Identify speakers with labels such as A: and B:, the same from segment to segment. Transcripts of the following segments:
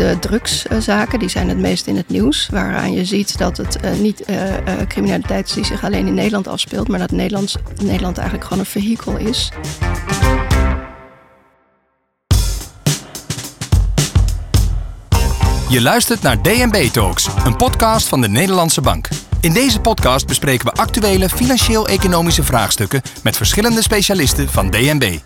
A: de drugszaken. Die zijn het meest in het nieuws. Waaraan je ziet dat het niet criminaliteit is die zich alleen in Nederland afspeelt. Maar dat Nederland, Nederland eigenlijk gewoon een vehikel is.
B: Je luistert naar DNB Talks, een podcast van de Nederlandse Bank. In deze podcast bespreken we actuele financieel-economische vraagstukken met verschillende specialisten van DNB.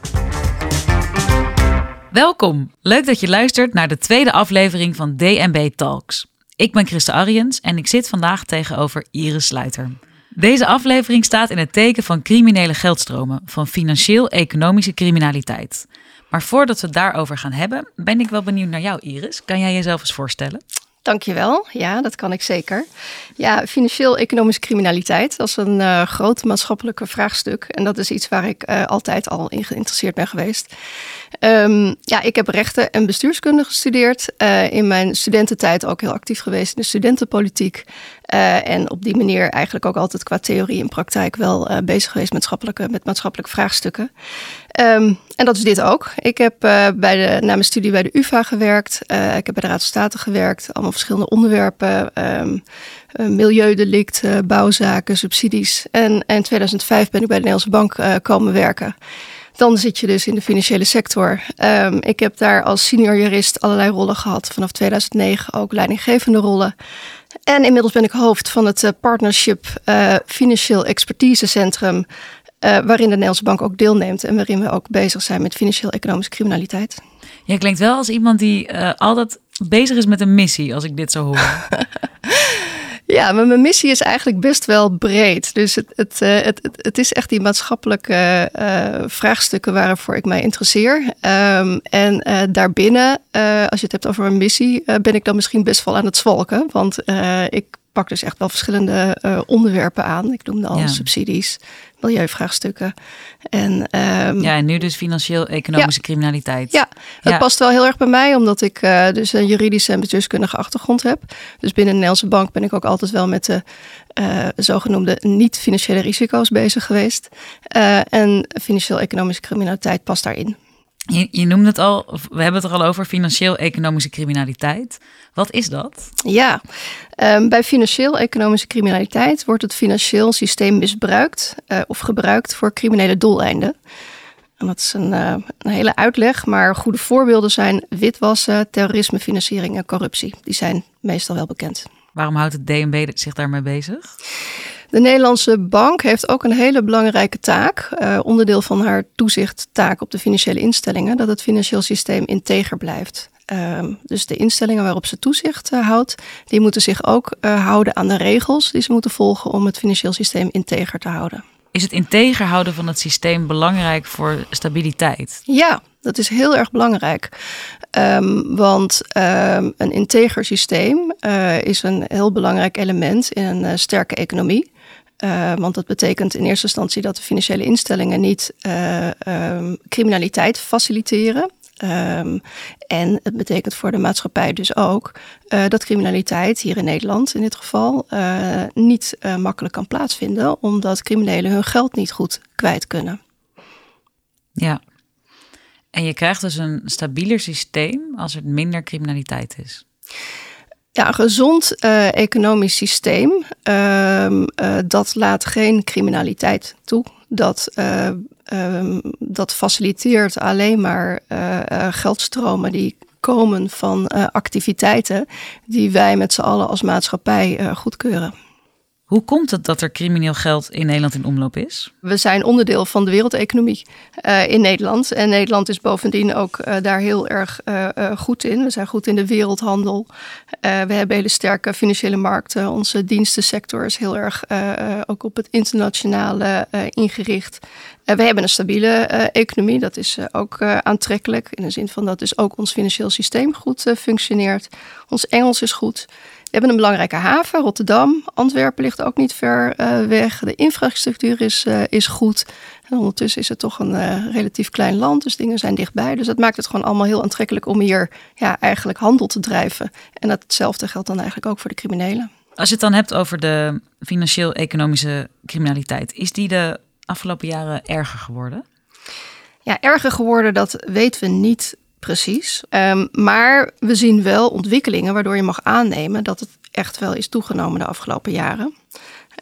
C: Welkom, leuk dat je luistert naar de tweede aflevering van DNB Talks. Ik ben Christa Ariens en ik zit vandaag tegenover Iris Sluiter. Deze aflevering staat in het teken van criminele geldstromen, van financieel-economische criminaliteit. Maar voordat we het daarover gaan hebben, ben ik wel benieuwd naar jou, Iris. Kan jij jezelf eens voorstellen?
A: Dankjewel. Ja, dat kan ik zeker. Ja, financieel-economische criminaliteit, dat is een uh, groot maatschappelijke vraagstuk. En dat is iets waar ik uh, altijd al in geïnteresseerd ben geweest. Um, ja, ik heb rechten en bestuurskunde gestudeerd. Uh, in mijn studententijd ook heel actief geweest in de studentenpolitiek. en op die manier eigenlijk ook altijd qua theorie en praktijk wel bezig geweest met maatschappelijke, met maatschappelijke vraagstukken. Um, en dat is dit ook. Ik heb bij de, na mijn studie bij de UvA gewerkt. Ik heb bij de Raad van State gewerkt. Allemaal verschillende onderwerpen. Um, milieudelict, bouwzaken, subsidies. En in 2005 ben ik bij de Nederlandse Bank komen werken. Dan zit je dus in de financiële sector. Um, ik heb daar als senior jurist allerlei rollen gehad. Vanaf 2009 ook leidinggevende rollen. En inmiddels ben ik hoofd van het Partnership Financieel Expertise Centrum uh, waarin de Nederlandse Bank ook deelneemt en waarin we ook bezig zijn met financieel-economische criminaliteit.
C: Jij klinkt wel als iemand die altijd bezig is met een missie, als ik dit zo hoor.
A: Ja, maar mijn missie is eigenlijk best wel breed. Dus het, het, uh, het, is echt die maatschappelijke uh, vraagstukken waarvoor ik mij interesseer. Um, en uh, daarbinnen, als je het hebt over een missie, ben ik dan misschien best wel aan het zwalken. Want ik pak dus echt wel verschillende onderwerpen aan. Ik noemde al ja. subsidies, milieuvraagstukken. En, um,
C: ja, en nu dus financieel-economische ja. criminaliteit.
A: Ja, dat ja. past wel heel erg bij mij, omdat ik uh, dus een juridische en bestuurskundige achtergrond heb. Dus binnen de Nederlandse bank ben ik ook altijd wel met de uh, zogenoemde niet-financiële risico's bezig geweest. En financieel-economische criminaliteit past daarin.
C: Je, je noemde het al, we hebben het er al over, financieel-economische criminaliteit. Wat is dat?
A: Ja, um, bij financieel-economische criminaliteit wordt het financieel systeem misbruikt uh, of gebruikt voor criminele doeleinden. En dat is een, uh, een, hele uitleg, maar goede voorbeelden zijn witwassen, terrorisme, financiering en corruptie. Die zijn meestal wel bekend.
C: Waarom houdt het DNB zich daarmee bezig?
A: De Nederlandse bank heeft ook een hele belangrijke taak, uh, onderdeel van haar toezichttaak op de financiële instellingen, dat het financieel systeem integer blijft. Uh, dus de instellingen waarop ze toezicht uh, houdt, die moeten zich ook uh, houden aan de regels die ze moeten volgen om het financieel systeem integer te houden.
C: Is het integer houden van het systeem belangrijk voor stabiliteit?
A: Ja, dat is heel erg belangrijk. Um, want um, een integer systeem uh, is een heel belangrijk element in een sterke economie. Uh, want dat betekent in eerste instantie dat de financiële instellingen niet um, criminaliteit faciliteren. Um, en het betekent voor de maatschappij dus ook uh, dat criminaliteit hier in Nederland in dit geval niet makkelijk kan plaatsvinden, omdat criminelen hun geld niet goed kwijt kunnen.
C: Ja, en je krijgt dus een stabieler systeem als er minder criminaliteit is.
A: Ja, een gezond uh, economisch systeem, uh, uh, dat laat geen criminaliteit toe. Dat, um, dat faciliteert alleen maar geldstromen die komen van activiteiten die wij met z'n allen als maatschappij goedkeuren.
C: Hoe komt het dat er crimineel geld in Nederland in omloop is?
A: We zijn onderdeel van de wereldeconomie uh, in Nederland. En Nederland is bovendien ook uh, daar heel erg uh, goed in. We zijn goed in de wereldhandel. we hebben hele sterke financiële markten. Onze dienstensector is heel erg ook op het internationale ingericht. we hebben een stabiele economie. Dat is ook aantrekkelijk. In de zin van dat dus ook ons financieel systeem goed functioneert. Ons Engels is goed. We hebben een belangrijke haven, Rotterdam. Antwerpen ligt ook niet ver uh, weg. De infrastructuur is, uh, is goed. En ondertussen is het toch een uh, relatief klein land, dus dingen zijn dichtbij. Dus dat maakt het gewoon allemaal heel aantrekkelijk om hier ja, eigenlijk handel te drijven. En hetzelfde geldt dan eigenlijk ook voor de criminelen.
C: Als je het dan hebt over de financieel-economische criminaliteit, is die de afgelopen jaren erger geworden?
A: Ja, erger geworden, dat weten we niet Precies. Ehm, maar we zien wel ontwikkelingen waardoor je mag aannemen dat het echt wel is toegenomen de afgelopen jaren.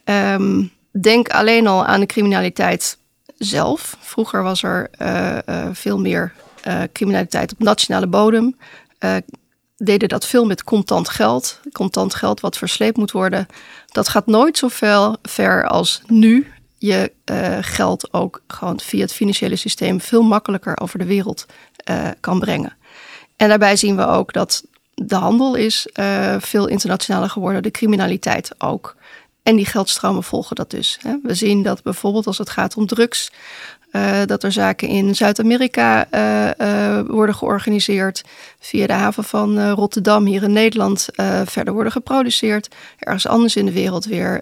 A: Ehm, denk alleen al aan de criminaliteit zelf. Vroeger was er uh, uh, veel meer uh, criminaliteit op nationale bodem. deden dat veel met contant geld. Contant geld wat versleept moet worden. Dat gaat nooit zo ver, ver als nu je geld ook gewoon via het financiële systeem veel makkelijker over de wereld kan brengen. En daarbij zien we ook dat de handel is veel internationaler geworden, de criminaliteit ook. En die geldstromen volgen dat dus. We zien dat bijvoorbeeld als het gaat om drugs, uh, dat er zaken in Zuid-Amerika worden georganiseerd, via de haven van Rotterdam hier in Nederland verder worden geproduceerd, ergens anders in de wereld weer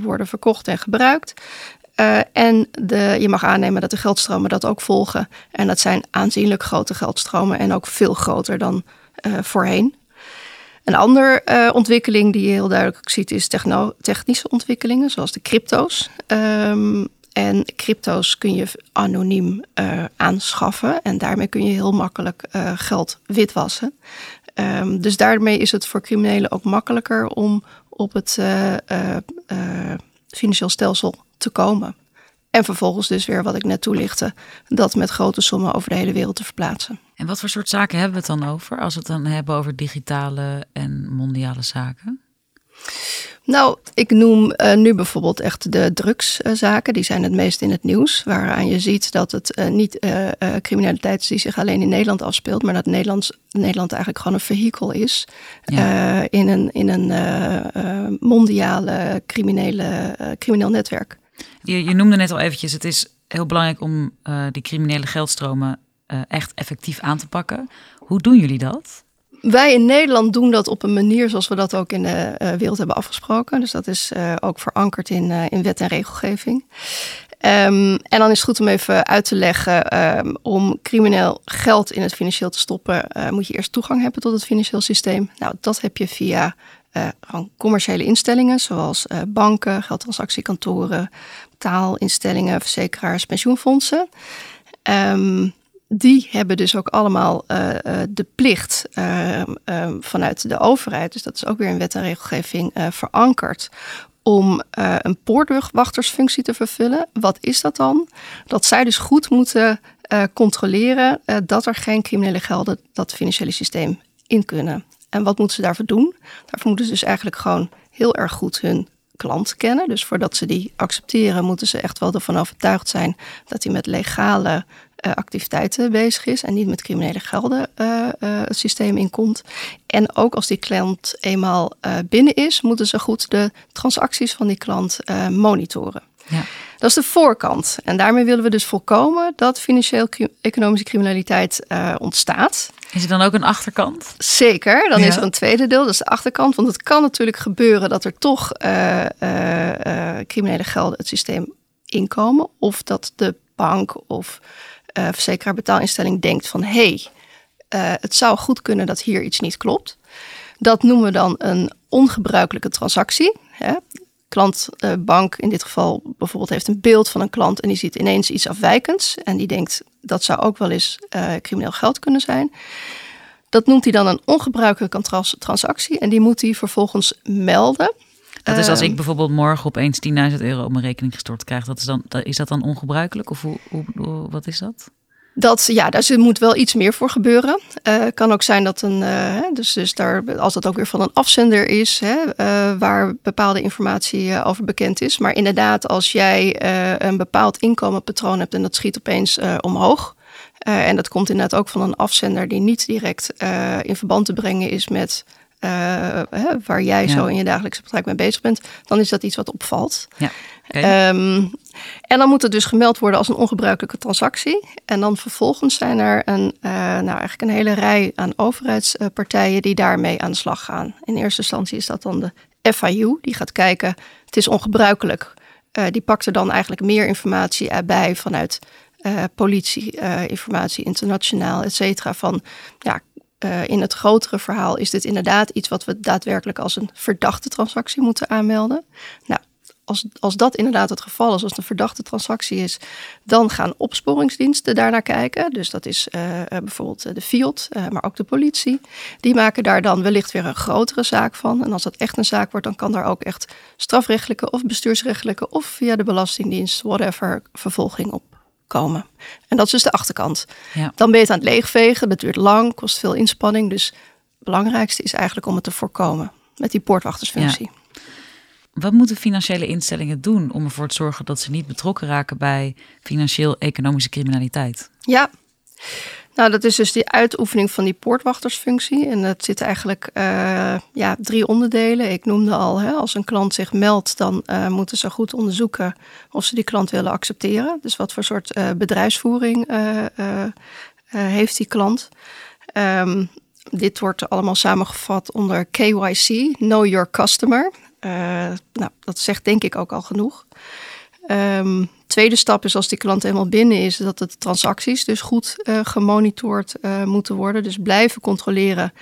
A: worden verkocht en gebruikt. En de, je mag aannemen dat de geldstromen dat ook volgen. En dat zijn aanzienlijk grote geldstromen en ook veel groter dan voorheen. Een andere uh, ontwikkeling die je heel duidelijk ziet is technische ontwikkelingen, zoals de crypto's. Um, en crypto's kun je anoniem aanschaffen en daarmee kun je heel makkelijk geld witwassen. Um, dus daarmee is het voor criminelen ook makkelijker om op het financieel stelsel te komen. En vervolgens dus weer wat ik net toelichtte, dat met grote sommen over de hele wereld te verplaatsen.
C: En wat voor soort zaken hebben we het dan over als we het dan hebben over digitale en mondiale zaken?
A: Nou, ik noem uh, nu bijvoorbeeld echt de drugszaken. die zijn het meest in het nieuws. Waaraan je ziet dat het uh, niet uh, criminaliteit is die zich alleen in Nederland afspeelt. maar dat Nederlands, Nederland eigenlijk gewoon een vehikel is. Ja. in een, in een mondiale criminele, crimineel netwerk.
C: Je, je noemde net al eventjes, het is heel belangrijk om die criminele geldstromen echt effectief aan te pakken. Hoe doen jullie dat?
A: Wij in Nederland doen dat op een manier zoals we dat ook in de uh, wereld hebben afgesproken. Dus dat is uh, ook verankerd in, uh, in wet en regelgeving. Um, en dan is het goed om even uit te leggen, um, om crimineel geld in het financieel te stoppen, moet je eerst toegang hebben tot het financieel systeem. Nou, dat heb je via commerciële instellingen, zoals banken, geldtransactiekantoren, betaalinstellingen, verzekeraars, pensioenfondsen. Um, die hebben dus ook allemaal uh, de plicht uh, vanuit de overheid, dus dat is ook weer in wet en regelgeving verankerd, om een poortwachtersfunctie te vervullen. Wat is dat dan? Dat zij dus goed moeten controleren dat er geen criminele gelden dat financiële systeem in kunnen. En wat moeten ze daarvoor doen? Daarvoor moeten ze dus eigenlijk gewoon heel erg goed hun klant kennen. Dus voordat ze die accepteren, moeten ze echt wel ervan overtuigd zijn dat hij met legale uh, activiteiten bezig is en niet met criminele gelden uh, uh, het systeem inkomt. En ook als die klant eenmaal binnen is, moeten ze goed de transacties van die klant monitoren. Ja. Dat is de voorkant. En daarmee willen we dus voorkomen dat financieel-economische criminaliteit ontstaat.
C: Is er dan ook een achterkant?
A: Zeker, dan is er een tweede deel, dat is de achterkant. Want het kan natuurlijk gebeuren dat er toch criminele gelden het systeem inkomen. Of dat de bank of uh, verzekeraar betaalinstelling denkt van hé, hey, uh, het zou goed kunnen dat hier iets niet klopt. Dat noemen we dan een ongebruikelijke transactie. Hè. Klantbank uh, in dit geval bijvoorbeeld heeft een beeld van een klant en die ziet ineens iets afwijkends en die denkt dat zou ook wel eens crimineel geld kunnen zijn. Dat noemt hij dan een ongebruikelijke transactie en die moet hij vervolgens melden.
C: Dat is als ik ehm. bijvoorbeeld morgen opeens 10.000 euro op mijn rekening gestort krijg. Dat is, dan, is dat dan ongebruikelijk? Of hoe, hoe, wat is dat?
A: Dat, ja, daar moet wel iets meer voor gebeuren. Uh, kan ook zijn dat een, uh, dus, dus daar, als dat ook weer van een afzender is, hè, uh, waar bepaalde informatie over bekend is. Maar inderdaad, als jij een bepaald inkomenpatroon hebt en dat schiet opeens omhoog. en dat komt inderdaad ook van een afzender die niet direct in verband te brengen is met uh, waar jij zo in je dagelijkse praktijk mee bezig bent, dan is dat iets wat opvalt. Ja. Um, en dan moet het dus gemeld worden als een ongebruikelijke transactie. En dan vervolgens zijn er een, uh, nou eigenlijk een hele rij aan overheidspartijen die daarmee aan de slag gaan. In eerste instantie is dat dan de FIU, die gaat kijken, het is ongebruikelijk. Uh, die pakt er dan eigenlijk meer informatie erbij vanuit uh, politie, informatie internationaal, et cetera. Van ja, uh, in het grotere verhaal is dit inderdaad iets wat we daadwerkelijk als een verdachte transactie moeten aanmelden. Nou, als, als dat inderdaad het geval is, als het een verdachte transactie is, dan gaan opsporingsdiensten daarnaar kijken. Dus dat is uh, bijvoorbeeld de FIOD, maar ook de politie. Die maken daar dan wellicht weer een grotere zaak van. En als dat echt een zaak wordt, dan kan daar ook echt strafrechtelijke of bestuursrechtelijke of via de Belastingdienst, whatever, vervolging op komen. En dat is dus de achterkant. Ja. Dan ben je het aan het leegvegen. Dat duurt lang, kost veel inspanning. Dus het belangrijkste is eigenlijk om het te voorkomen met die poortwachtersfunctie.
C: Wat moeten financiële instellingen doen om ervoor te zorgen dat ze niet betrokken raken bij financieel-economische criminaliteit?
A: Ja, nou, dat is dus die uitoefening van die poortwachtersfunctie. En dat zit eigenlijk uh, ja, drie onderdelen. Ik noemde al, hè, als een klant zich meldt, dan uh, moeten ze goed onderzoeken of ze die klant willen accepteren. Dus wat voor soort uh, bedrijfsvoering heeft die klant. Um, dit wordt allemaal samengevat onder KYC, Know Your Customer. nou, dat zegt denk ik ook al genoeg. Um, tweede stap is als die klant helemaal binnen is, dat de transacties dus goed uh, gemonitord uh, moeten worden. Dus blijven controleren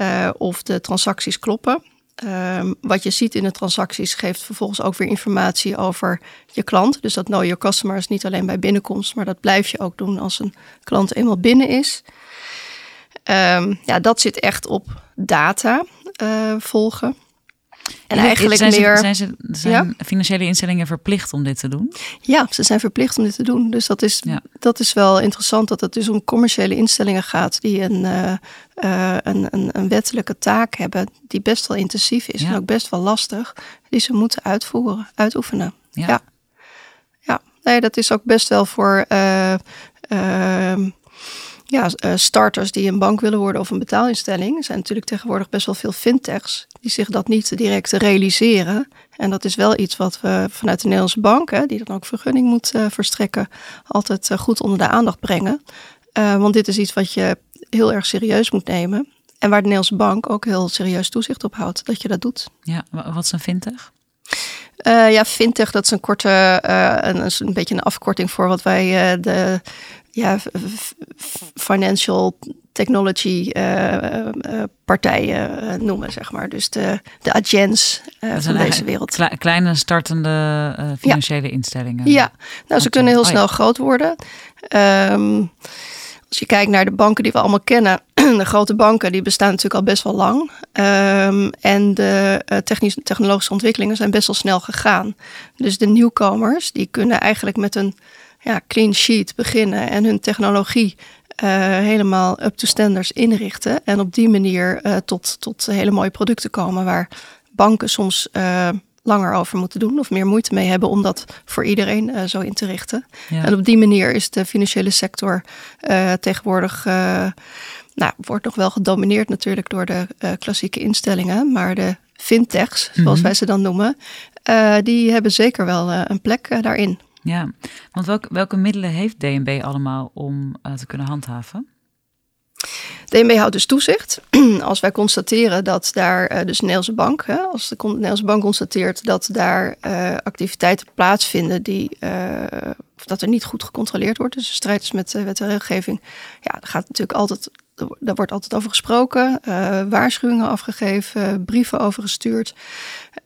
A: uh, of de transacties kloppen. Um, wat je ziet in de transacties geeft vervolgens ook weer informatie over je klant. Dus dat know your customer is niet alleen bij binnenkomst, maar dat blijf je ook doen als een klant eenmaal binnen is. Um, ja, dat zit echt op data volgen.
C: En eigenlijk zijn meer. zijn, ze, zijn financiële instellingen verplicht om dit te doen?
A: Ja, ze zijn verplicht om dit te doen. Dus dat is, dat is wel interessant dat het dus om commerciële instellingen gaat die een, uh, een, een, een, wettelijke taak hebben die best wel intensief is en ook best wel lastig, die ze moeten uitvoeren, uitoefenen. Ja. Ja, Nee, dat is ook best wel voor. Uh, ja, eh, starters die een bank willen worden of een betaalinstelling. Er zijn natuurlijk tegenwoordig best wel veel fintechs die zich dat niet direct realiseren. En dat is wel iets wat we vanuit de Nederlandse bank, hè, die dan ook vergunning moet uh, verstrekken, altijd uh, goed onder de aandacht brengen. Uh, want dit is iets wat je heel erg serieus moet nemen. En waar de Nederlandse bank ook heel serieus toezicht op houdt, dat je dat doet.
C: Ja, wat is een fintech?
A: Uh, ja, fintech, dat is een korte, uh, een, een, beetje een afkorting voor wat wij uh, de ja, financial technology uh, partijen noemen, zeg maar. Dus de, de agents van deze wereld.
C: kleine startende financiële instellingen.
A: Ja, nou, ze kunnen heel oh, snel groot worden. Um, als je kijkt naar de banken die we allemaal kennen, de grote banken, die bestaan natuurlijk al best wel lang. Um, en de technische, technologische ontwikkelingen zijn best wel snel gegaan. Dus de nieuwkomers, die kunnen eigenlijk met een ja, clean sheet beginnen en hun technologie uh, helemaal up to standards inrichten. En op die manier uh, tot, tot hele mooie producten komen waar banken soms uh, langer over moeten doen of meer moeite mee hebben om dat voor iedereen zo in te richten. Ja. En op die manier is de financiële sector tegenwoordig. nou, wordt nog wel gedomineerd natuurlijk door de klassieke instellingen, maar de fintechs, zoals mm -hmm. wij ze dan noemen, die hebben zeker wel een plek daarin.
C: Ja, want welke, welke middelen heeft DNB allemaal om uh, te kunnen handhaven?
A: DNB houdt dus toezicht. Als wij constateren dat daar, uh, dus de Nederlandse bank, hè, als de Nederlandse bank constateert dat daar uh, activiteiten plaatsvinden die, dat er niet goed gecontroleerd wordt, dus strijd is met wet en regelgeving, ja, dan gaat natuurlijk altijd daar wordt altijd over gesproken, uh, waarschuwingen afgegeven, brieven over gestuurd.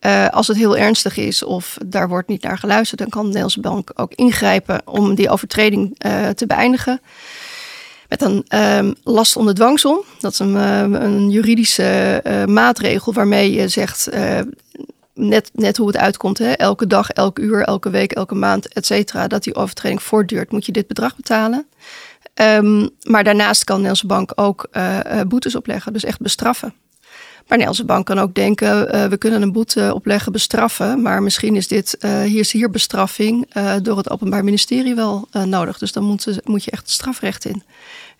A: Uh, als het heel ernstig is of daar wordt niet naar geluisterd, dan kan de Nederlandse bank ook ingrijpen om die overtreding uh, te beëindigen. Met een um, last onder dwangsom. Dat is een, een juridische maatregel waarmee je zegt net, net hoe het uitkomt. Hè? Elke dag, elke uur, elke week, elke maand, et cetera. Dat die overtreding voortduurt, moet je dit bedrag betalen. Um, maar daarnaast kan de Nederlandse bank ook uh, boetes opleggen, dus echt bestraffen. Maar de Nederlandse bank kan ook denken, uh, we kunnen een boete opleggen, bestraffen. Maar misschien is dit, uh, hier is hier bestraffing uh, door het Openbaar Ministerie wel nodig. Dus dan moet, moet je echt strafrecht in.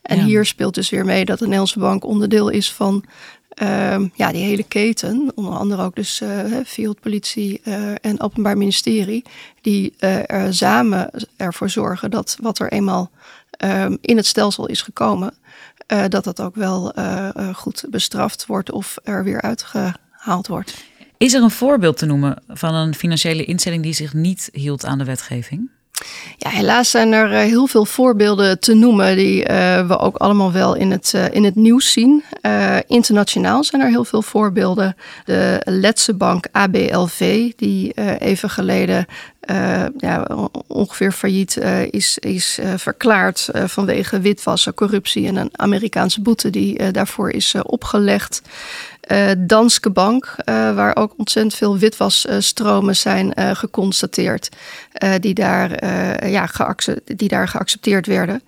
A: En ja. hier speelt dus weer mee dat de Nederlandse bank onderdeel is van uh, ja, die hele keten. Onder andere ook dus uh, politie en Openbaar Ministerie. Die er samen ervoor zorgen dat wat er eenmaal um, in het stelsel is gekomen, uh, dat dat ook wel uh, goed bestraft wordt of er weer uitgehaald wordt.
C: Is er een voorbeeld te noemen van een financiële instelling die zich niet hield aan de wetgeving?
A: Ja, helaas zijn er eh, heel veel voorbeelden te noemen die uh, we ook allemaal wel in het, uh, in het nieuws zien. internationaal zijn er heel veel voorbeelden. De Letse bank ABLV, die even geleden ja, ongeveer failliet is, is verklaard vanwege witwassen, corruptie en een Amerikaanse boete die daarvoor is opgelegd. Danske Bank, waar ook ontzettend veel witwasstromen zijn geconstateerd, die, daar, ja, die daar geaccepteerd werden.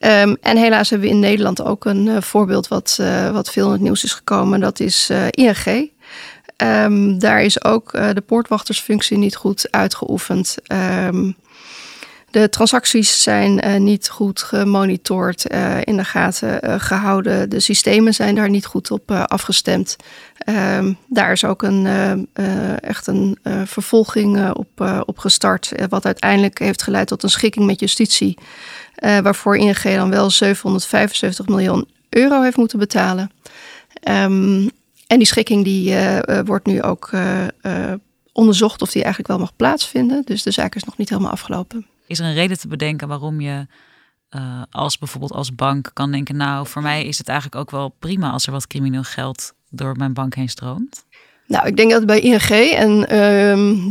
A: Um, en helaas hebben we in Nederland ook een voorbeeld wat, wat veel in het nieuws is gekomen. Dat is ING. Ehm, daar is ook de poortwachtersfunctie niet goed uitgeoefend. Um, de transacties zijn uh, niet goed gemonitord, uh, in de gaten gehouden. De systemen zijn daar niet goed op afgestemd. Ehm, daar is ook een, echt een vervolging op, op gestart, wat uiteindelijk heeft geleid tot een schikking met justitie. waarvoor ING dan wel 775 miljoen euro heeft moeten betalen. Um, en die schikking die, wordt nu ook onderzocht of die eigenlijk wel mag plaatsvinden. Dus de zaak is nog niet helemaal afgelopen.
C: Is er een reden te bedenken waarom je als bijvoorbeeld als bank kan denken, nou, voor mij is het eigenlijk ook wel prima als er wat crimineel geld door mijn bank heen stroomt?
A: Nou, ik denk dat bij ING en uh,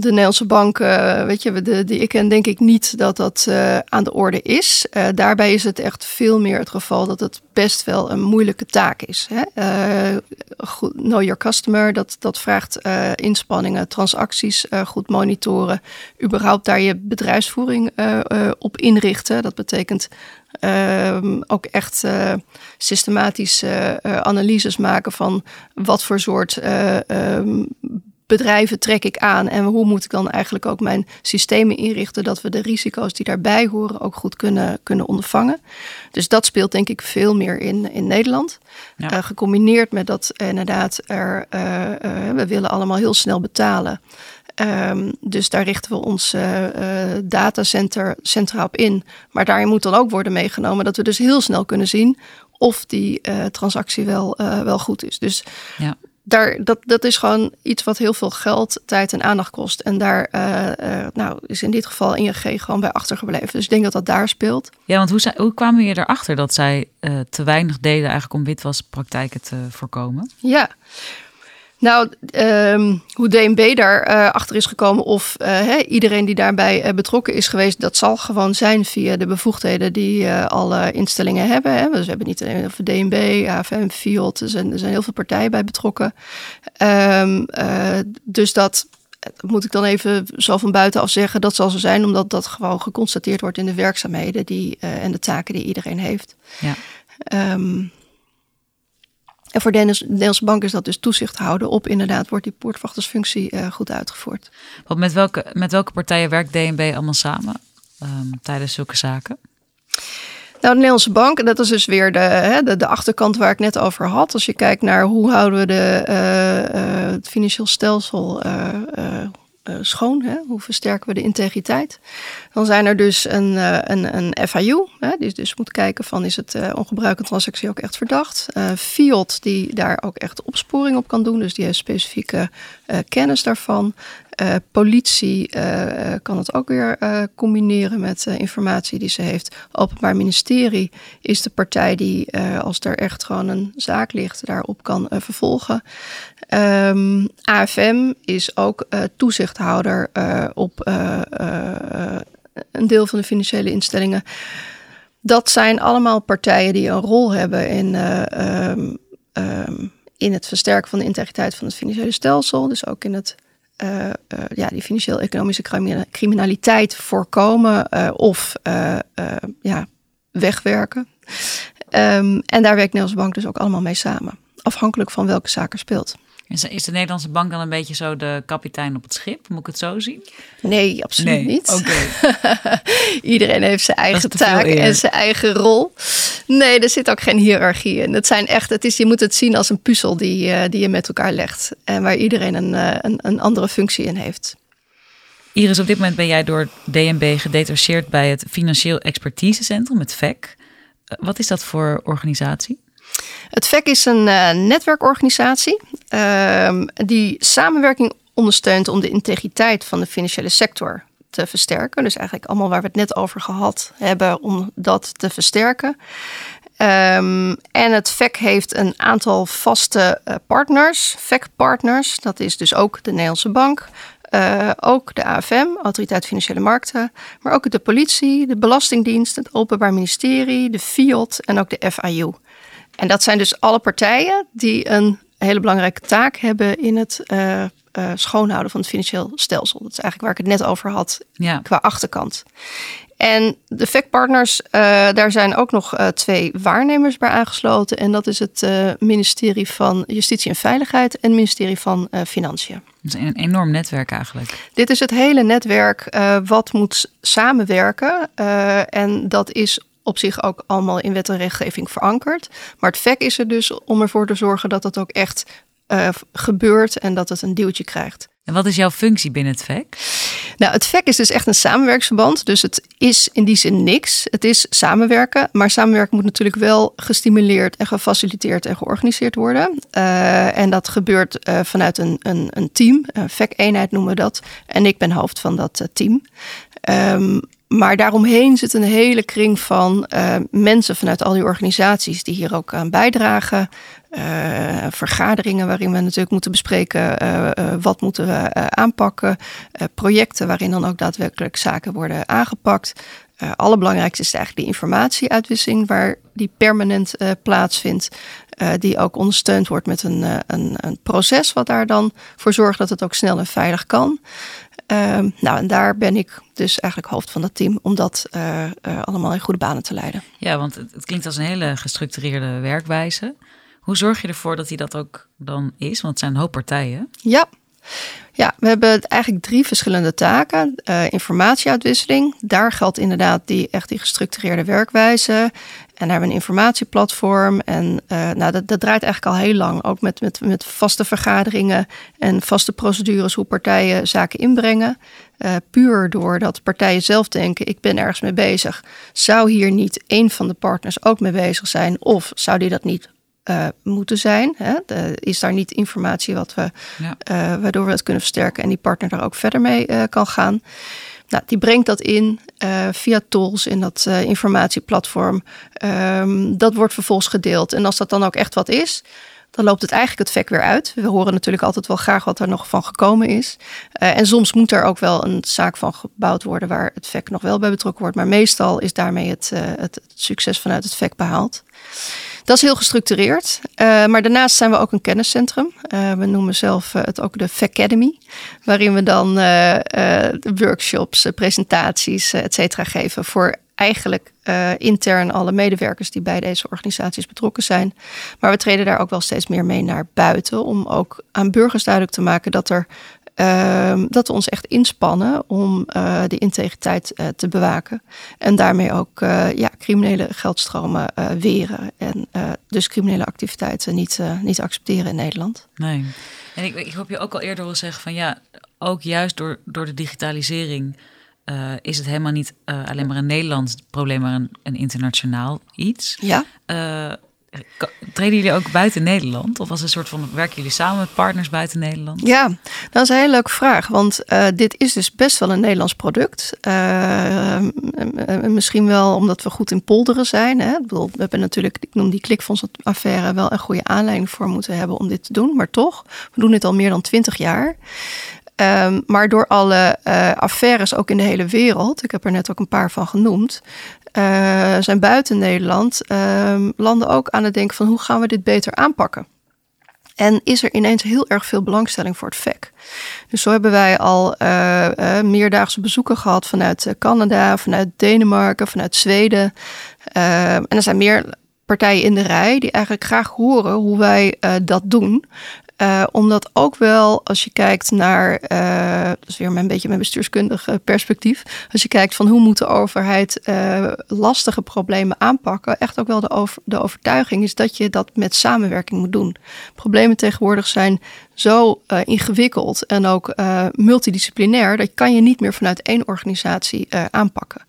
A: de Nederlandse bank, uh, weet je, de, die ik ken, denk ik niet dat dat uh, aan de orde is. Uh, daarbij is het echt veel meer het geval dat het best wel een moeilijke taak is. Hè? Goed, know your customer, dat, dat vraagt inspanningen, transacties goed monitoren, überhaupt daar je bedrijfsvoering op inrichten. Dat betekent ook echt uh, systematische uh, analyses maken van wat voor soort ehm, bedrijven trek ik aan en hoe moet ik dan eigenlijk ook mijn systemen inrichten dat we de risico's die daarbij horen ook goed kunnen, kunnen ondervangen. Dus dat speelt denk ik veel meer in, in Nederland. Ja. gecombineerd met dat inderdaad er, we willen allemaal heel snel betalen. Um, dus daar richten we ons uh, datacenter centra op in. Maar daarin moet dan ook worden meegenomen dat we dus heel snel kunnen zien of die uh, transactie wel, wel goed is. Dus ja. daar, dat, dat is gewoon iets wat heel veel geld, tijd en aandacht kost. En daar nou, is in dit geval ING gewoon bij achtergebleven. Dus ik denk dat dat daar speelt.
C: Ja, want hoe, hoe kwamen je erachter dat zij te weinig deden eigenlijk om witwaspraktijken te voorkomen?
A: Ja. Nou, um, hoe DNB daar uh, achter is gekomen of uh, iedereen die daarbij uh, betrokken is geweest, dat zal gewoon zijn via de bevoegdheden die alle instellingen hebben. Hè. Dus we hebben niet alleen over DNB, AFM, FIOT, er zijn, er zijn heel veel partijen bij betrokken. Um, dus dat moet ik dan even zo van buitenaf zeggen, dat zal zo zijn, omdat dat gewoon geconstateerd wordt in de werkzaamheden die, en de taken die iedereen heeft. Ja. Um, en voor de Nederlandse bank is dat dus toezicht houden op inderdaad, wordt die poortwachtersfunctie uh, goed uitgevoerd.
C: Want met welke, met welke partijen werkt DNB allemaal samen um, tijdens zulke zaken?
A: Nou, de Nederlandse bank, dat is dus weer de, de, de, achterkant waar ik net over had. Als je kijkt naar hoe houden we de, uh, uh, het financieel stelsel uh, schoon? Hè? Hoe versterken we de integriteit? Dan zijn er dus een, uh, een, een FIU, hè? die dus moet kijken van is het uh, ongebruikte transactie ook echt verdacht? FIOT die daar ook echt opsporing op kan doen, dus die heeft specifieke kennis daarvan. Politie kan het ook weer combineren met informatie die ze heeft. Openbaar Ministerie is de partij die, als er echt gewoon een zaak ligt, daarop kan vervolgen. Um, ehm, AFM is ook toezichthouder op een deel van de financiële instellingen. Dat zijn allemaal partijen die een rol hebben in. Um, um, in het versterken van de integriteit van het financiële stelsel. Dus ook in het ja, die financieel-economische criminaliteit voorkomen of ja, wegwerken. En daar werkt Nederlandse Bank dus ook allemaal mee samen. Afhankelijk van welke zaak er speelt.
C: Is de Nederlandse bank dan een beetje zo de kapitein op het schip? Moet ik het zo zien?
A: Nee, absoluut niet. Okay. Iedereen heeft zijn eigen taak en zijn eigen rol. Nee, er zit ook geen hiërarchie in. Het zijn echt, het is, je moet het zien als een puzzel die, uh, die je met elkaar legt. En waar iedereen een, uh, een, een andere functie in heeft.
C: Iris, op dit moment ben jij door DNB gedetacheerd bij het Financieel Expertisecentrum, het VEC. Uh, wat is dat voor organisatie?
A: Het VEC is een uh, netwerkorganisatie uh, die samenwerking ondersteunt om de integriteit van de financiële sector te versterken. Dus eigenlijk allemaal waar we het net over gehad hebben om dat te versterken. Um, en het VEC heeft een aantal vaste uh, partners, VEC-partners. Dat is dus ook de Nederlandse Bank, uh, ook de AFM, Autoriteit Financiële Markten, maar ook de politie, de Belastingdienst, het Openbaar Ministerie, de FIOD en ook de FIU. En dat zijn dus alle partijen die een hele belangrijke taak hebben in het uh, uh, schoonhouden van het financieel stelsel. Dat is eigenlijk waar ik het net over had ja. qua achterkant. En de FEC-partners, uh, daar zijn ook nog uh, twee waarnemers bij aangesloten. En dat is het uh, ministerie van Justitie en Veiligheid en het ministerie van Financiën.
C: Dat is een enorm netwerk eigenlijk.
A: Dit is het hele netwerk wat moet samenwerken. en dat is op zich ook allemaal in wet en regelgeving verankerd. Maar het VEC is er dus om ervoor te zorgen dat het ook echt gebeurt en dat het een duwtje krijgt.
C: En wat is jouw functie binnen het VEC?
A: Nou, het VEC is dus echt een samenwerksverband. Dus het is in die zin niks. Het is samenwerken. Maar samenwerken moet natuurlijk wel gestimuleerd en gefaciliteerd en georganiseerd worden. Uh, en dat gebeurt uh, vanuit een, een, een team. Een VEC-eenheid noemen we dat. En ik ben hoofd van dat team. Um, maar daaromheen zit een hele kring van uh, mensen vanuit al die organisaties die hier ook aan bijdragen. Uh, vergaderingen waarin we natuurlijk moeten bespreken uh, wat moeten we aanpakken. projecten waarin dan ook daadwerkelijk zaken worden aangepakt. Uh, allerbelangrijkste is eigenlijk de informatieuitwisseling, waar die permanent plaatsvindt. Die ook ondersteund wordt met een, een, een, proces, wat daar dan voor zorgt dat het ook snel en veilig kan. Ehm, nou, en daar ben ik dus eigenlijk hoofd van dat team om dat allemaal in goede banen te leiden.
C: Ja, want het, het klinkt als een hele gestructureerde werkwijze. Hoe zorg je ervoor dat die dat ook dan is? Want het zijn een hoop partijen.
A: Ja, ja, we hebben eigenlijk drie verschillende taken. Uh, informatieuitwisseling, daar geldt inderdaad die echt die gestructureerde werkwijze. En daar hebben we een informatieplatform. En uh, nou, dat, dat draait eigenlijk al heel lang. Ook met, met, met vaste vergaderingen en vaste procedures hoe partijen zaken inbrengen. Uh, puur doordat partijen zelf denken, ik ben ergens mee bezig. Zou hier niet een van de partners ook mee bezig zijn? Of zou die dat niet uh, moeten zijn. Hè? De, is daar niet informatie wat we, ja. waardoor we het kunnen versterken en die partner daar ook verder mee kan gaan. Nou, die brengt dat in via tools in dat informatieplatform. Um, dat wordt vervolgens gedeeld. En als dat dan ook echt wat is, dan loopt het eigenlijk het vek weer uit. We horen natuurlijk altijd wel graag wat er nog van gekomen is. Uh, en soms moet er ook wel een zaak van gebouwd worden waar het vek nog wel bij betrokken wordt. Maar meestal is daarmee het, het, het succes vanuit het vek behaald. Dat is heel gestructureerd. Uh, maar daarnaast zijn we ook een kenniscentrum. Uh, we noemen zelf uh, het ook de Academy. Waarin we dan workshops, presentaties, et cetera geven voor eigenlijk intern alle medewerkers die bij deze organisaties betrokken zijn. Maar we treden daar ook wel steeds meer mee naar buiten. Om ook aan burgers duidelijk te maken dat er dat we ons echt inspannen om uh, de integriteit uh, te bewaken. En daarmee ook uh, ja, criminele geldstromen weren. En dus criminele activiteiten niet, niet accepteren in Nederland.
C: Nee. En ik, ik hoop je ook al eerder wil zeggen van ja, ook juist door, door de digitalisering. is het helemaal niet alleen maar een Nederlands probleem, maar een, een internationaal iets.
A: Ja.
C: Treden jullie ook buiten Nederland? Of als een soort van werken jullie samen met partners buiten Nederland?
A: Ja, dat is een hele leuke vraag. Want uh, dit is dus best wel een Nederlands product. Uh, misschien wel omdat we goed in polderen zijn. Hè? Ik bedoel, we hebben natuurlijk, ik noem die klikfondsaffaire wel een goede aanleiding voor moeten hebben om dit te doen. Maar toch, we doen dit al meer dan twintig jaar. Um, maar door alle affaires ook in de hele wereld, ik heb er net ook een paar van genoemd, uh, zijn buiten Nederland uh, landen ook aan het denken van hoe gaan we dit beter aanpakken. En is er ineens heel erg veel belangstelling voor het VEC. Dus zo hebben wij al uh, meerdaagse bezoeken gehad vanuit Canada, vanuit Denemarken, vanuit Zweden. en er zijn meer partijen in de rij die eigenlijk graag horen hoe wij dat doen. Uh, omdat ook wel, als je kijkt naar, uh, dat is weer een beetje mijn bestuurskundig perspectief. Als je kijkt van hoe moet de overheid uh, lastige problemen aanpakken. Echt ook wel de, over, de overtuiging is dat je dat met samenwerking moet doen. Problemen tegenwoordig zijn zo ingewikkeld en ook multidisciplinair. Dat kan je niet meer vanuit één organisatie aanpakken.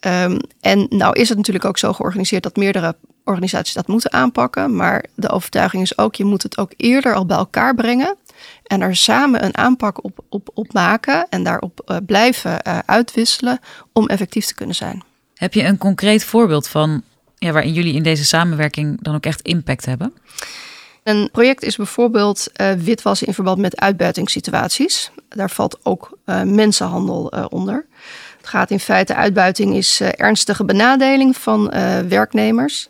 A: Ja. Um, en nou is het natuurlijk ook zo georganiseerd dat meerdere organisaties dat moeten aanpakken. Maar de overtuiging is ook, je moet het ook eerder al bij elkaar brengen. En er samen een aanpak op, op, op maken en daarop uh, blijven uh, uitwisselen om effectief te kunnen zijn.
C: Heb je een concreet voorbeeld van ja, waarin jullie in deze samenwerking dan ook echt impact hebben?
A: Een project is bijvoorbeeld uh, witwassen in verband met uitbuitingssituaties. Daar valt ook mensenhandel onder. Het gaat in feite, uitbuiting is ernstige benadeling van werknemers.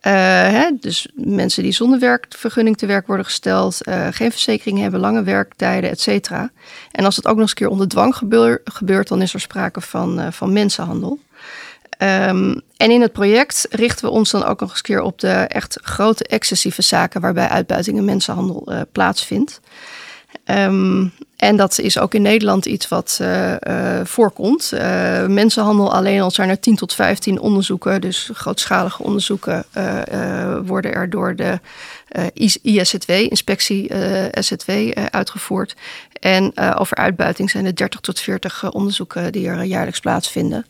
A: Hè, dus mensen die zonder werkvergunning te werk worden gesteld, geen verzekering hebben, lange werktijden, et cetera. En als het ook nog eens een keer onder dwang gebeur, gebeurt, dan is er sprake van, van mensenhandel. Um, en in het project richten we ons dan ook nog eens keer op de echt grote excessieve zaken waarbij uitbuiting en mensenhandel plaatsvindt. Um, en dat is ook in Nederland iets wat uh, uh, voorkomt. mensenhandel alleen al zijn er 10 tot 15 onderzoeken, dus grootschalige onderzoeken worden er door de ISZW, inspectie SZW, uitgevoerd. En over uitbuiting zijn er 30 tot 40 onderzoeken die er jaarlijks plaatsvinden.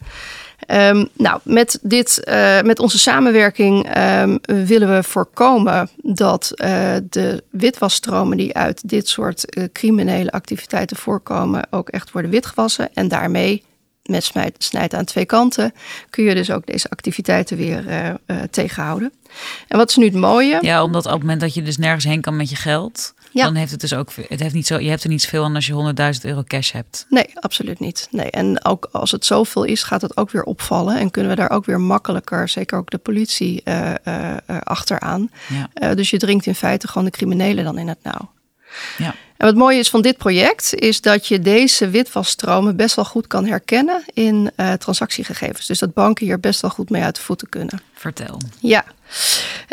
A: Um, nou, met, dit, uh, met onze samenwerking um, willen we voorkomen dat uh, de witwasstromen die uit dit soort uh, criminele activiteiten voorkomen ook echt worden witgewassen. En daarmee, met snijden aan twee kanten, kun je dus ook deze activiteiten weer tegenhouden. En wat is nu het mooie?
C: Ja, omdat op het moment dat je dus nergens heen kan met je geld, ja. dan heeft het dus ook, het heeft niet zo, je hebt er niet zoveel aan als je 100.000 euro cash hebt.
A: Nee, absoluut niet. Nee. En ook als het zoveel is, gaat het ook weer opvallen en kunnen we daar ook weer makkelijker, zeker ook de politie, uh, uh, achteraan. Ja. Uh, dus je dringt in feite gewoon de criminelen dan in het nauw. Ja. En wat mooi is van dit project, is dat je deze witwasstromen best wel goed kan herkennen in uh, transactiegegevens. Dus dat banken hier best wel goed mee uit de voeten kunnen.
C: Vertel.
A: Ja.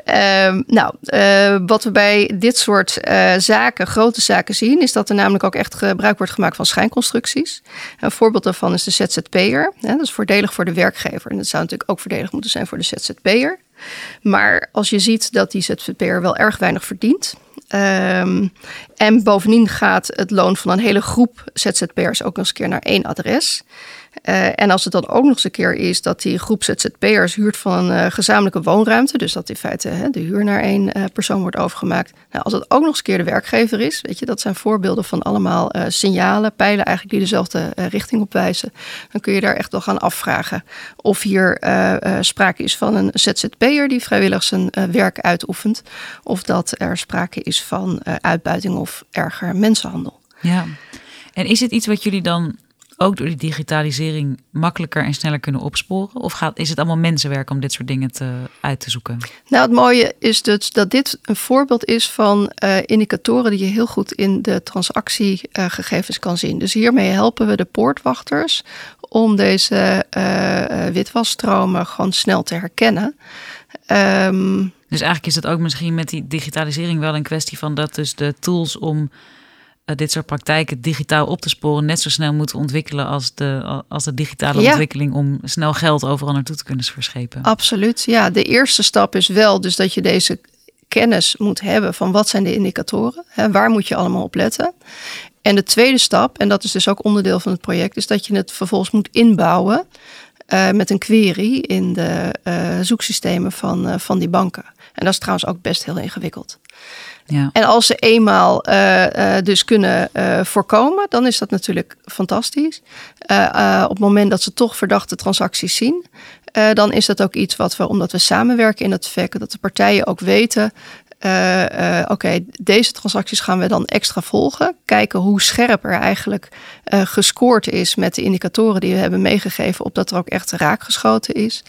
A: Uh, nou, uh, wat we bij dit soort uh, zaken, grote zaken zien, is dat er namelijk ook echt gebruik wordt gemaakt van schijnconstructies. Een voorbeeld daarvan is de ZZP'er. Dat is voordelig voor de werkgever. En dat zou natuurlijk ook voordelig moeten zijn voor de ZZP'er. Maar als je ziet dat die ZZP'er wel erg weinig verdient, Um, en bovendien gaat het loon van een hele groep ZZP'ers ook nog eens een keer naar één adres. Uh, en als het dan ook nog eens een keer is dat die groep ZZP'ers huurt van een uh, gezamenlijke woonruimte, dus dat in feite hè, de huur naar één uh, persoon wordt overgemaakt. Nou, als het ook nog eens een keer de werkgever is, weet je, dat zijn voorbeelden van allemaal signalen, pijlen eigenlijk die dezelfde richting op wijzen. Dan kun je daar echt wel gaan afvragen of hier sprake is van een ZZP'er die vrijwillig zijn werk uitoefent, of dat er sprake is van uitbuiting of erger mensenhandel.
C: Ja, en is het iets wat jullie dan ook door die digitalisering makkelijker en sneller kunnen opsporen? Of gaat, is het allemaal mensenwerk om dit soort dingen te, uit te zoeken?
A: Nou, het mooie is dus dat dit een voorbeeld is van uh, indicatoren die je heel goed in de transactiegegevens uh, kan zien. Dus hiermee helpen we de poortwachters om deze uh, witwasstromen gewoon snel te herkennen.
C: Um, dus eigenlijk is het ook misschien met die digitalisering wel een kwestie van dat dus de tools om uh, dit soort praktijken digitaal op te sporen net zo snel moeten ontwikkelen als de, als de digitale ja. ontwikkeling om snel geld overal naartoe te kunnen verschepen.
A: Absoluut. Ja, de eerste stap is wel dus dat je deze kennis moet hebben van wat zijn de indicatoren, hè, waar moet je allemaal op letten. En de tweede stap, en dat is dus ook onderdeel van het project, is dat je het vervolgens moet inbouwen uh, met een query in de uh, zoeksystemen van, uh, van die banken. En dat is trouwens ook best heel ingewikkeld. Ja. En als ze eenmaal dus kunnen voorkomen, dan is dat natuurlijk fantastisch. op het moment dat ze toch verdachte transacties zien, dan is dat ook iets wat we, omdat we samenwerken in het VEC, dat de partijen ook weten. Oké, okay, deze transacties gaan we dan extra volgen. Kijken hoe scherp er eigenlijk gescoord is met de indicatoren die we hebben meegegeven, op dat er ook echt raakgeschoten is.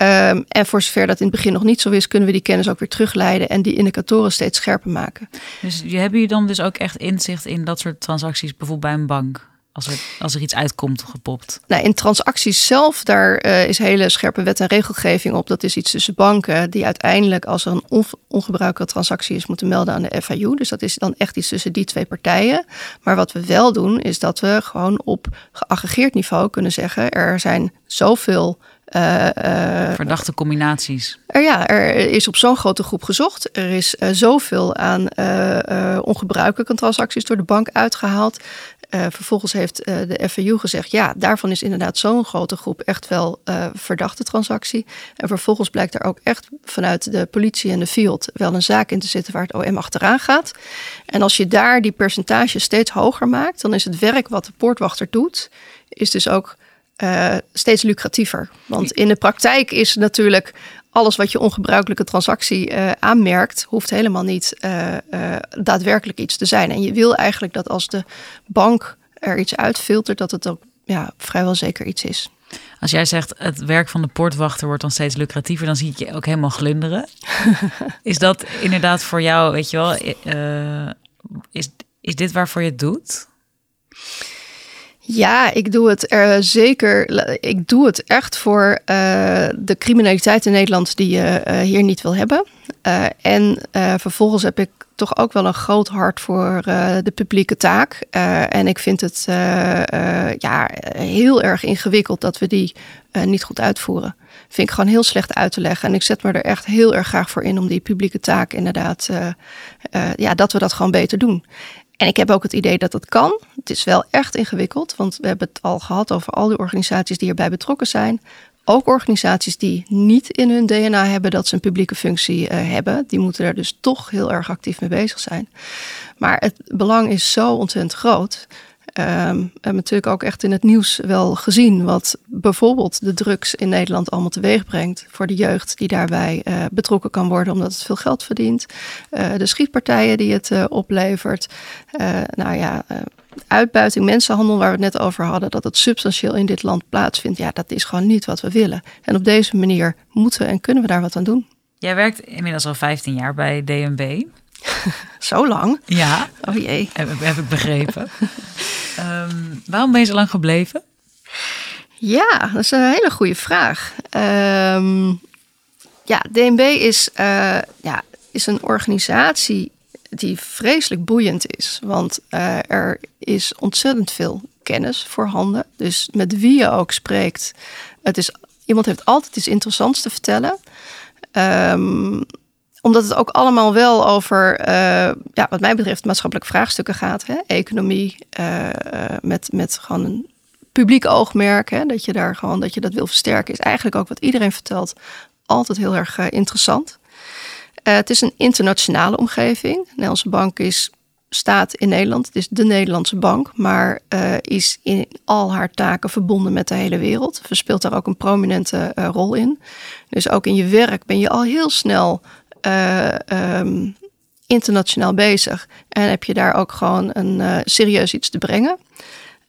A: Um, en voor zover dat in het begin nog niet zo is, kunnen we die kennis ook weer terugleiden en die indicatoren steeds scherper maken.
C: Dus je hebben je dan dus ook echt inzicht in dat soort transacties, bijvoorbeeld bij een bank? Als er, als er iets uitkomt gepopt?
A: Nou, in transacties zelf, daar uh, is hele scherpe wet en regelgeving op. Dat is iets tussen banken die uiteindelijk, als er een on ongebruikelijke transactie is, moeten melden aan de FIU. Dus dat is dan echt iets tussen die twee partijen. Maar wat we wel doen, is dat we gewoon op geaggregeerd niveau kunnen zeggen: er zijn zoveel
C: uh, uh, Verdachte combinaties.
A: Er, ja, er is op zo'n grote groep gezocht. Er is uh, zoveel aan ongebruikelijke transacties door de bank uitgehaald. Uh, vervolgens heeft uh, de FAU gezegd: ja, daarvan is inderdaad zo'n grote groep echt wel uh, verdachte transactie. En vervolgens blijkt er ook echt vanuit de politie en de field wel een zaak in te zitten waar het OM achteraan gaat. En als je daar die percentage steeds hoger maakt, dan is het werk wat de poortwachter doet, is dus ook steeds lucratiever. Want in de praktijk is natuurlijk alles wat je ongebruikelijke transactie uh, aanmerkt, hoeft helemaal niet uh, uh, daadwerkelijk iets te zijn. En je wil eigenlijk dat als de bank er iets uitfiltert, dat het ook ja, vrijwel zeker iets is.
C: Als jij zegt het werk van de poortwachter wordt dan steeds lucratiever, dan zie ik je ook helemaal glunderen. is dat inderdaad voor jou, weet je wel, is, is dit waarvoor je het doet?
A: Ja, ik doe het er zeker. Ik doe het echt voor uh, de criminaliteit in Nederland die je uh, hier niet wil hebben. En vervolgens heb ik toch ook wel een groot hart voor de publieke taak. en ik vind het ja, heel erg ingewikkeld dat we die niet goed uitvoeren. Vind ik gewoon heel slecht uit te leggen. En ik zet me er echt heel erg graag voor in om die publieke taak inderdaad, ja, dat we dat gewoon beter doen. En ik heb ook het idee dat dat kan. Het is wel echt ingewikkeld, want we hebben het al gehad over al die organisaties die erbij betrokken zijn. Ook organisaties die niet in hun DNA hebben dat ze een publieke functie uh, hebben. Die moeten er dus toch heel erg actief mee bezig zijn. Maar het belang is zo ontzettend groot We hebben natuurlijk ook echt in het nieuws wel gezien wat bijvoorbeeld de drugs in Nederland allemaal teweeg brengt voor de jeugd die daarbij uh, betrokken kan worden omdat het veel geld verdient. Uh, de schietpartijen die het uh, oplevert. nou ja, uitbuiting, mensenhandel waar we het net over hadden, dat het substantieel in dit land plaatsvindt. Ja, dat is gewoon niet wat we willen. En op deze manier moeten en kunnen we daar wat aan doen.
C: Jij werkt inmiddels al 15 jaar bij DNB.
A: Zo lang?
C: Ja.
A: Oh jee.
C: Heb, heb ik begrepen. um, waarom ben je zo lang gebleven?
A: Ja, dat is een hele goede vraag. Um, ja, DNB is, uh, ja, is een organisatie die vreselijk boeiend is. Want uh, er is ontzettend veel kennis voorhanden. Dus met wie je ook spreekt, het is, iemand heeft altijd iets interessants te vertellen. Um, omdat het ook allemaal wel over, uh, ja, wat mij betreft, maatschappelijke vraagstukken gaat. Hè? Economie, uh, met, met gewoon een publiek oogmerk. Hè? Dat je daar gewoon, dat je dat wil versterken, is eigenlijk ook wat iedereen vertelt. Altijd heel erg interessant. het is een internationale omgeving. De Nederlandse bank is, staat in Nederland. Het is de Nederlandse bank, maar is in al haar taken verbonden met de hele wereld. Verspeelt daar ook een prominente rol in. Dus ook in je werk ben je al heel snel um, internationaal bezig. En heb je daar ook gewoon een uh, serieus iets te brengen.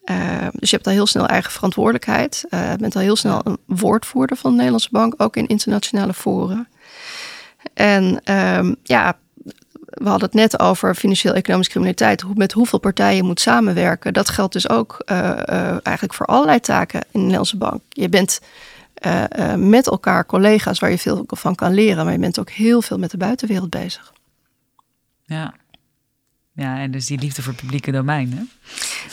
A: Uh, dus je hebt al heel snel eigen verantwoordelijkheid. Je bent al heel snel een woordvoerder van de Nederlandse Bank, ook in internationale foren. En um, ja, we hadden het net over financieel-economische criminaliteit. Hoe, met hoeveel partijen je moet samenwerken. Dat geldt dus ook eigenlijk voor allerlei taken in de Nederlandse Bank. Je bent uh, uh, met elkaar collega's waar je veel van kan leren. Maar je bent ook heel veel met de buitenwereld bezig.
C: Ja. Ja, en dus die liefde voor het publieke domein, hè?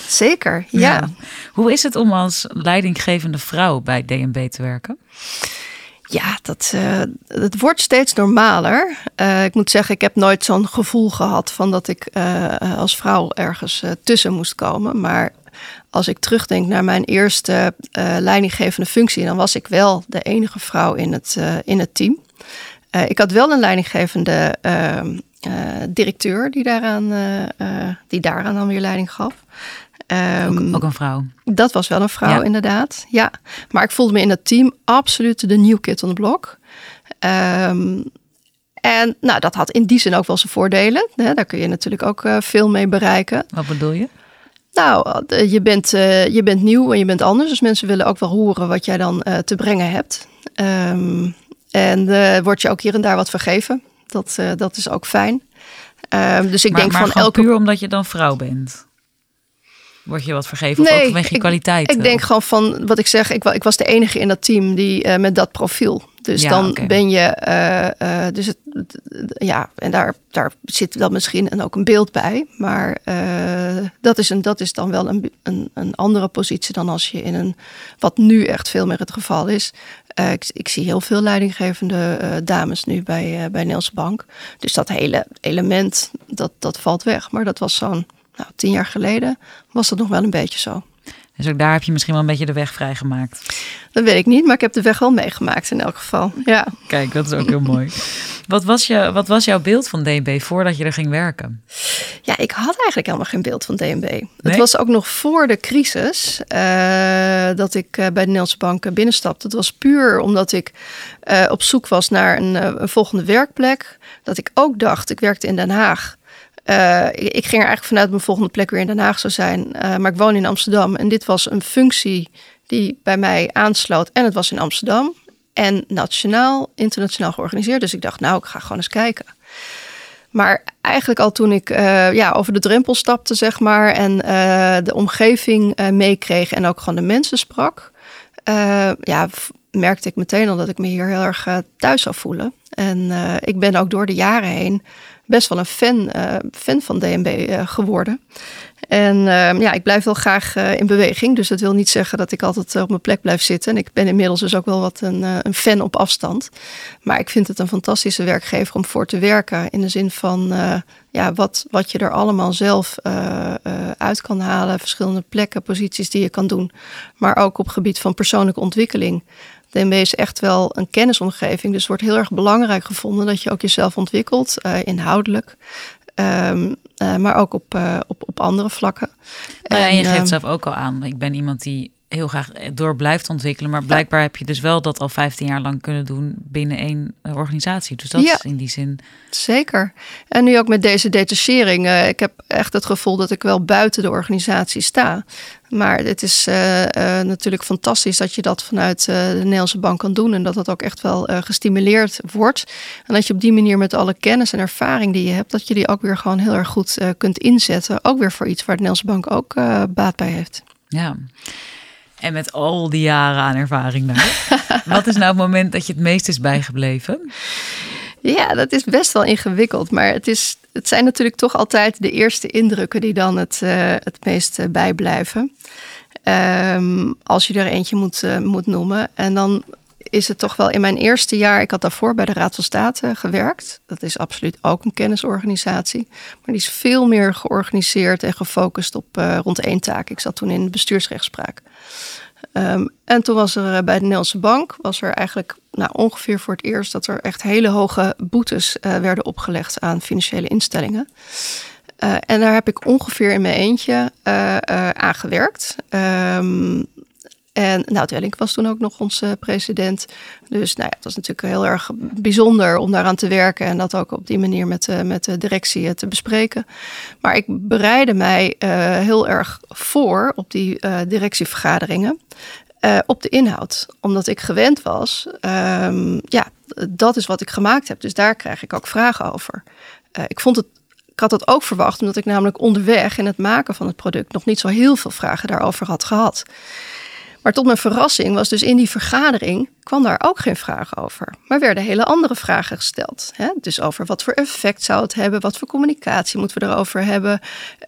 A: Zeker, ja. ja.
C: Hoe is het om als leidinggevende vrouw bij DNB te werken?
A: Ja, dat, uh, dat wordt steeds normaler. Uh, ik moet zeggen, ik heb nooit zo'n gevoel gehad van dat ik uh, als vrouw ergens tussen moest komen. Maar als ik terugdenk naar mijn eerste uh, leidinggevende functie, dan was ik wel de enige vrouw in het, uh, in het team. Uh, ik had wel een leidinggevende ehm, directeur die daaraan, die daaraan dan weer leiding gaf.
C: Um, ook, ook, een vrouw.
A: Dat was wel een vrouw, ja. inderdaad. Ja, maar ik voelde me in dat team absoluut de new kid on the block. Um, en nou, dat had in die zin ook wel zijn voordelen. Hè? Daar kun je natuurlijk ook veel mee bereiken.
C: Wat bedoel je?
A: Nou, je bent, uh, je bent nieuw en je bent anders. Dus mensen willen ook wel horen wat jij dan uh, te brengen hebt. Um, en uh, wordt je ook hier en daar wat vergeven. Dat, dat is ook fijn. Um, dus ik
C: maar,
A: denk
C: maar
A: van elke.
C: puur omdat je dan vrouw bent. Word je wat vergeven nee, of ook vanwege je kwaliteit?
A: Ik denk gewoon van wat ik zeg. Ik, ik was de enige in dat team die met dat profiel. Dus
C: ja,
A: dan
C: okay.
A: ben je, uh, uh, dus het, ja, en daar, daar zit dan misschien en ook een beeld bij. Maar uh, dat, is een, dat is dan wel een, een, een, andere positie dan als je in een, wat nu echt veel meer het geval is. Ik, ik, zie heel veel leidinggevende dames nu bij, bij Nederlandse Bank. Dus dat hele element, dat, dat valt weg. Maar dat was zo'n nou, tien jaar geleden was dat nog wel een beetje zo.
C: Dus ook daar heb je misschien wel een beetje de weg vrijgemaakt.
A: Dat weet ik niet, maar ik heb de weg wel meegemaakt in elk geval. Ja.
C: Kijk, dat is ook heel mooi. Wat was, je, wat was jouw beeld van DNB voordat je er ging werken?
A: Ja, ik had eigenlijk helemaal geen beeld van DNB. Het was ook nog voor de crisis uh, dat ik uh, bij de Nederlandse Bank binnenstapte. Het was puur omdat ik uh, op zoek was naar een, een volgende werkplek. Dat ik ook dacht, ik werkte in Den Haag. Uh, ik ging er eigenlijk vanuit mijn volgende plek weer in Den Haag zou zijn. Uh, maar ik woon in Amsterdam. En dit was een functie die bij mij aansloot. En het was in Amsterdam. En nationaal, internationaal georganiseerd. Dus ik dacht, nou, ik ga gewoon eens kijken. Maar eigenlijk al toen ik uh, ja, over de drempel stapte, zeg maar. En de omgeving meekreeg. En ook gewoon de mensen sprak. ja, merkte ik meteen al dat ik me hier heel erg thuis zou voelen. En ik ben ook door de jaren heen best wel een fan, fan van DNB eh, geworden. En uh, ja, ik blijf wel graag uh, in beweging. Dus dat wil niet zeggen dat ik altijd op mijn plek blijf zitten. En ik ben inmiddels dus ook wel wat een, een, fan op afstand. Maar ik vind het een fantastische werkgever om voor te werken. In de zin van ja, wat, wat je er allemaal zelf uit kan halen. Verschillende plekken, posities die je kan doen. Maar ook op gebied van persoonlijke ontwikkeling. DNB is echt wel een kennisomgeving. Dus het wordt heel erg belangrijk gevonden dat je ook jezelf ontwikkelt, inhoudelijk. Um, uh, maar ook op, uh, op, op andere vlakken.
C: Nou ja, en je geeft um, zelf ook al aan. Ik ben iemand die heel graag door blijft ontwikkelen. Maar blijkbaar heb je dus wel dat al 15 jaar lang kunnen doen binnen één organisatie. Dus dat ja, is in die zin.
A: Zeker. En nu ook met deze detachering. Uh, ik heb echt het gevoel dat ik wel buiten de organisatie sta. Maar het is uh, uh, natuurlijk fantastisch dat je dat vanuit de Nederlandse bank kan doen. En dat dat ook echt wel gestimuleerd wordt. En dat je op die manier met alle kennis en ervaring die je hebt, dat je die ook weer gewoon heel erg goed kunt inzetten. Ook weer voor iets waar de Nederlandse bank ook baat bij heeft.
C: Ja. En met al die jaren aan ervaring daar. Wat is nou het moment dat je het meest is bijgebleven?
A: Ja, dat is best wel ingewikkeld. Maar het, is, het zijn natuurlijk toch altijd de eerste indrukken die dan het, uh, het meest uh, bijblijven. Um, als je er eentje moet, uh, moet noemen. En dan is het toch wel in mijn eerste jaar, ik had daarvoor bij de Raad van State gewerkt. Dat is absoluut ook een kennisorganisatie. Maar die is veel meer georganiseerd en gefocust op rond één taak. Ik zat toen in bestuursrechtspraak. Um, en toen was er eh, bij de Nederlandse Bank, was er eigenlijk nou, ongeveer voor het eerst dat er echt hele hoge boetes uh, werden opgelegd aan financiële instellingen. Uh, en daar heb ik ongeveer in mijn eentje uh, aan gewerkt. Um, en nou, Twelling was toen ook nog onze president. Dus nou ja, het was natuurlijk heel erg bijzonder om daaraan te werken en dat ook op die manier met de, met de directie te bespreken. Maar ik bereidde mij uh, heel erg voor op die directievergaderingen. Op de inhoud, omdat ik gewend was. Um, ja, dat is wat ik gemaakt heb. Dus daar krijg ik ook vragen over. ik vond het ik had dat ook verwacht, omdat ik namelijk onderweg in het maken van het product nog niet zo heel veel vragen daarover had gehad. Maar tot mijn verrassing was dus in die vergadering kwam daar ook geen vraag over. Maar werden hele andere vragen gesteld. Hè? Dus over wat voor effect zou het hebben? Wat voor communicatie moeten we erover hebben?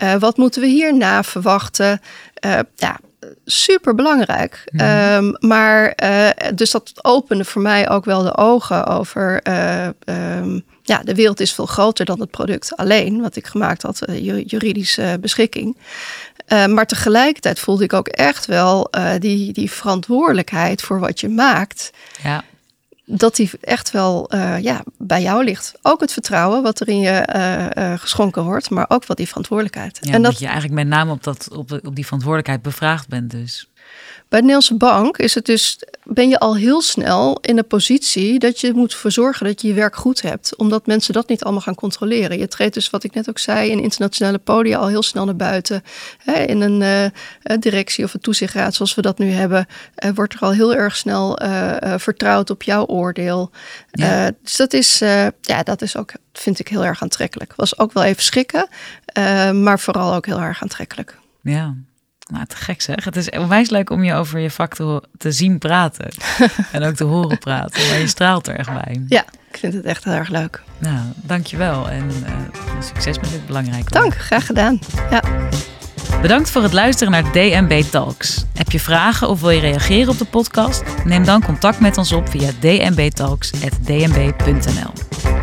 A: Uh, wat moeten we hierna verwachten? Uh, ja, super belangrijk. Mm. Um, maar uh, dus dat opende voor mij ook wel de ogen over. Um, ja, de wereld is veel groter dan het product alleen, wat ik gemaakt had, juridische beschikking. Uh, maar tegelijkertijd voelde ik ook echt wel uh, die, die verantwoordelijkheid voor wat je maakt.
C: Ja.
A: Dat die echt wel uh, ja, bij jou ligt. Ook het vertrouwen wat er in je geschonken wordt, maar ook wat die verantwoordelijkheid.
C: Ja, en dat je eigenlijk met name op, dat, op, op die verantwoordelijkheid bevraagd bent dus.
A: Bij de Nederlandse bank is het dus, ben je al heel snel in de positie dat je moet verzorgen dat je je werk goed hebt. Omdat mensen dat niet allemaal gaan controleren. Je treedt dus, wat ik net ook zei, in internationale podia al heel snel naar buiten. in een uh, directie of een toezichtraad zoals we dat nu hebben, uh, wordt er al heel erg snel uh, vertrouwd op jouw oordeel. Ja. dus dat is, ja, dat is ook, vind ik heel erg aantrekkelijk. Was ook wel even schrikken, maar vooral ook heel erg aantrekkelijk.
C: Ja. Nou, te gek zeg. Het is onwijs leuk om je over je vak te, te zien praten. en ook te horen praten. Maar je straalt er echt bij.
A: Ja, ik vind het echt heel erg leuk.
C: Nou, dankjewel. En uh, succes met dit belangrijke
A: Dank, graag gedaan. Ja.
C: Bedankt voor het luisteren naar DNB Talks. Heb je vragen of wil je reageren op de podcast? Neem dan contact met ons op via dnbtalks.dnb.nl.